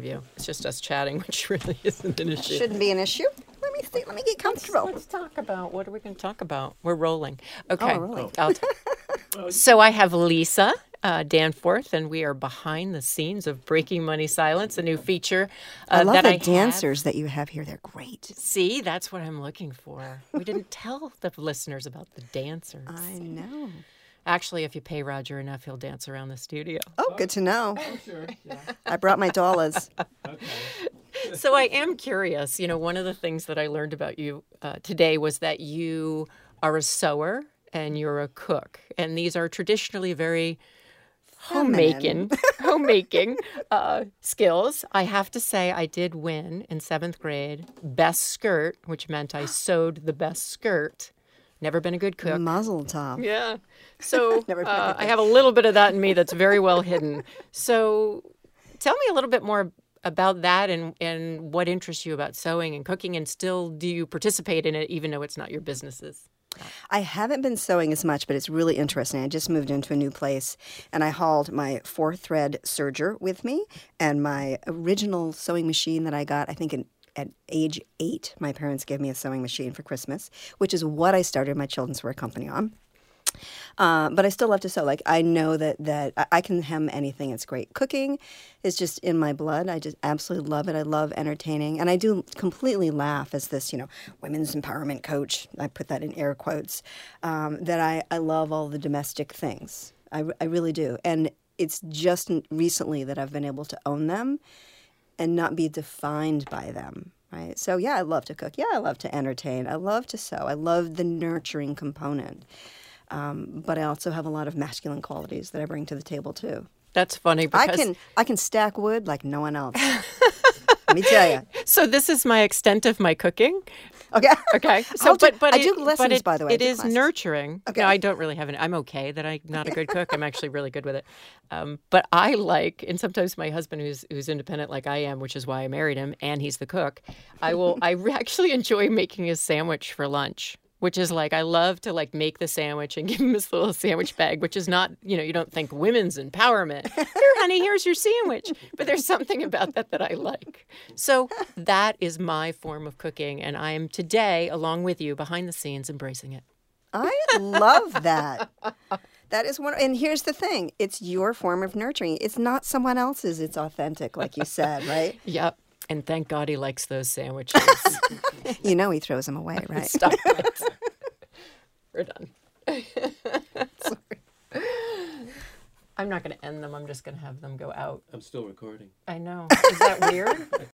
interview. It's just us chatting, which really isn't an issue. Shouldn't be an issue. Let me see. Let me get comfortable. Let's talk about what are we going to talk about? We're rolling. Okay. we're rolling. I'll t- so I have Lisa uh, Danforth, and we are behind the scenes of Breaking Money Silence, a new feature uh, I love that the I have. dancers that you have here. They're great. See, that's what I'm looking for. We didn't tell the listeners about the dancers. I know. Actually, if you pay Roger enough, he'll dance around the studio. Oh, good to know. Sure. Yeah. I brought my dollars. Okay. so I am curious. You know, one of the things that I learned about you uh, today was that you are a sewer and you're a cook, and these are traditionally very homemaking homemaking uh, skills. I have to say, I did win in seventh grade best skirt, which meant I sewed the best skirt. Never been a good cook. Muzzle top. Yeah. So uh, I have a little bit of that in me that's very well hidden. So tell me a little bit more about that and, and what interests you about sewing and cooking, and still do you participate in it even though it's not your businesses? I haven't been sewing as much, but it's really interesting. I just moved into a new place and I hauled my four thread serger with me and my original sewing machine that I got, I think, in, at age eight. My parents gave me a sewing machine for Christmas, which is what I started my children's wear company on. Uh, but I still love to sew. Like I know that that I- can hem anything. It's great. Cooking is just in my blood. I just absolutely love it. I love entertaining, and I do completely laugh as this, you know, women's empowerment coach. I put that in air quotes. Um, that I I love all the domestic things. I I really do, and it's just recently that I've been able to own them and not be defined by them. Right. So yeah, I love to cook. Yeah, I love to entertain. I love to sew. I love the nurturing component. Um, but I also have a lot of masculine qualities that I bring to the table too. That's funny I can I can stack wood like no one else. Let me tell you. so this is my extent of my cooking. Okay. Okay. So, do- but but I it- do lessons, it- by the way. It is classes. nurturing. Okay. No, I don't really have any. I'm okay that I'm not a good cook. I'm actually really good with it. Um, but I like, and sometimes my husband, who's who's independent like I am, which is why I married him, and he's the cook. I will. I actually enjoy making a sandwich for lunch. Which is like I love to like make the sandwich and give him this little sandwich bag, which is not you know you don't think women's empowerment. Here, honey, here's your sandwich. But there's something about that that I like. So that is my form of cooking, and I am today, along with you, behind the scenes, embracing it. I love that. That is one and here's the thing. It's your form of nurturing. It's not someone else's. It's authentic, like you said, right? Yep. And thank God he likes those sandwiches. You know he throws them away, right? Stop it. We're done. Sorry. I'm not going to end them. I'm just going to have them go out. I'm still recording. I know. Is that weird?